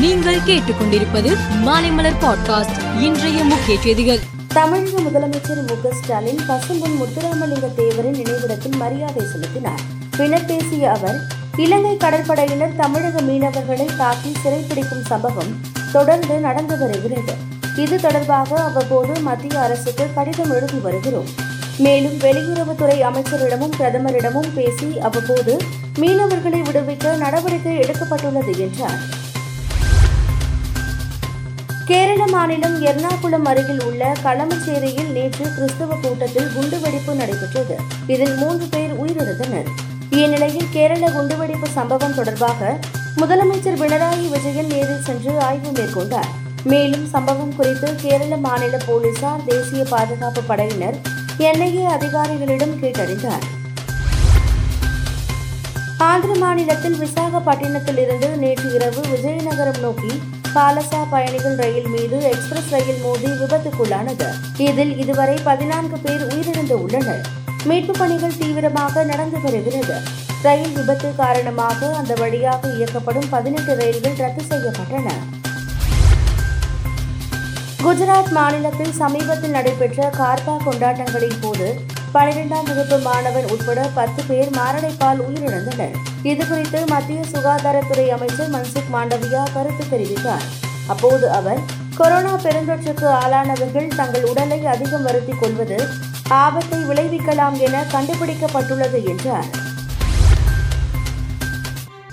நீங்கள் கேட்டுக்கொண்டிருப்பது மாலைமலர் பாட்காஸ்ட் இன்றைய முக்கிய செய்திகள். தமிழக முதலமைச்சர் மு க ஸ்டாலின் பசும்பொன் முத்துராமலிங்க தேவரின் நினைவிடத்தில் மரியாதை செலுத்தினார். பின்னர் பேசிய அவர் இலங்கை கடற்படையினர் தமிழக மீனவர்களை தாக்கி சிறைப்பிடிக்கும் சம்பவம் தொடர்ந்து நடந்து வருகிறது. இது தொடர்பாக அவ்வப்போது மத்திய அரசுக்கு கடிதம் எழுதி வருகிறோம். மேலும் வெளியுறவுத்துறை அமைச்சரிடமும் பிரதமரிடமும் பேசி அவ்வப்போது மீனவர்களை விடுவிக்க நடவடிக்கை எடுக்கப்பட்டுள்ளது என்றார். கேரள மாநிலம் எர்ணாகுளம் அருகில் உள்ள களமச்சேரியில் நேற்று கிறிஸ்தவ கூட்டத்தில் குண்டுவெடிப்பு நடைபெற்றது. இதில் மூன்று பேர் உயிரிழந்தனர். இந்நிலையில் கேரள குண்டுவெடிப்பு சம்பவம் தொடர்பாக முதலமைச்சர் பினராயி விஜயன் நேரில் சென்று ஆய்வு மேற்கொண்டார். மேலும் சம்பவம் குறித்து கேரள மாநில போலீசார் தேசிய பாதுகாப்பு படையினர் என்ஐஏ அதிகாரிகளிடம் கேட்டறிந்தார். ஆந்திர மாநிலத்தில் விசாகப்பட்டினத்திலிருந்து நேற்று இரவு விஜயநகரம் நோக்கி பாலசா பயணிகள் ரயில் மீது எக்ஸ்பிரஸ் ரயில் மோதி விபத்துக்குள்ளானது. இதில் இதுவரை பதினான்கு பேர் உயிரிழந்து உள்ளனர் மீட்பு பணிகள் தீவிரமாக நடந்து வருகிறது. ரயில் விபத்து காரணமாக அந்த வழியாக இயக்கப்படும் பதினெட்டு ரயில்கள் ரத்து செய்யப்பட்டன. குஜராத் மாநிலத்தில் சமீபத்தில் நடைபெற்ற கார்பா கொண்டாட்டங்களின் போது பனிரெண்டாம் வகுப்பு மாணவன் உட்பட பத்து பேர் மாரடைப்பால் உயிரிழந்தனர். இதுகுறித்து மத்திய சுகாதாரத்துறை அமைச்சர் மன்சுக் மாண்டவியா கருத்து தெரிவித்தார். அப்போது அவர் கொரோனா பெருந்தொற்றுக்கு ஆளானவர்கள் தங்கள் உடலை அதிகம் வருத்திக் கொள்வது ஆபத்தை விளைவிக்கலாம் என கண்டுபிடிக்கப்பட்டுள்ளது என்றார்.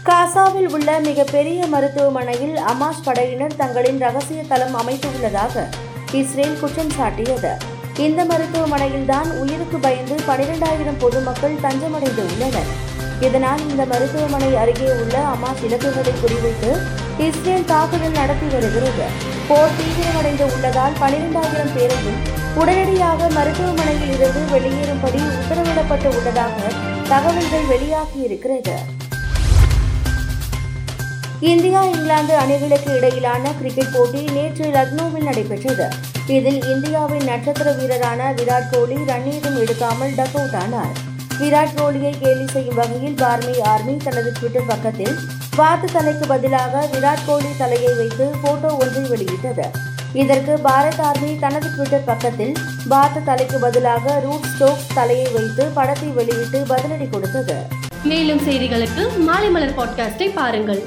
காசாவில் உள்ள மிகப்பெரிய மருத்துவமனையில் அமாஸ் படையினர் தங்களின் ரகசிய தளம் அமைத்துள்ளதாக இஸ்ரேல் குற்றம் சாட்டியது. இந்த மருத்துவமனையில்தான் உயிருக்கு பயந்து பனிரெண்டாயிரம் பொதுமக்கள் தஞ்சமடைந்து உள்ளனர் இதனால் இந்த மருத்துவமனை அருகே உள்ள அமாஸ் இலக்குகளை குறிவைத்து இஸ்ரேல் தாக்குதல் நடத்தி வருகிறது. போர் தீவிரமடைந்து உள்ளதால் பனிரெண்டாயிரம் பேரையும் உடனடியாக மருத்துவமனையில் இருந்து வெளியேறும்படி உத்தரவிடப்பட்டு உள்ளதாக தகவல்கள் வெளியாகியிருக்கிறது இந்தியா இங்கிலாந்து அணிகளுக்கு இடையிலான கிரிக்கெட் போட்டி நேற்று லக்னோவில் நடைபெற்றது. இதில் இந்தியாவின் நட்சத்திர வீரரான விராட் கோலி ரன்னீரும் எடுக்காமல் டக் அவுட் ஆனார். விராட் கோலியை கேலி செய்யும் வகையில் பார்மி ஆர்மி தனது ட்விட்டர் பக்கத்தில் வாத்து தலைக்கு பதிலாக விராட் கோலி தலையை வைத்து போட்டோ ஒன்றை வெளியிட்டது இதற்கு பாரத் ஆர்மி தனது ட்விட்டர் பக்கத்தில் பாத்து தலைக்கு பதிலாக ரூட் ஸ்டோக்ஸ் தலையை வைத்து படத்தை வெளியிட்டு பதிலடி கொடுத்தது மேலும் செய்திகளுக்கு மாலை மலர் பாட்காஸ்டை பாருங்கள்.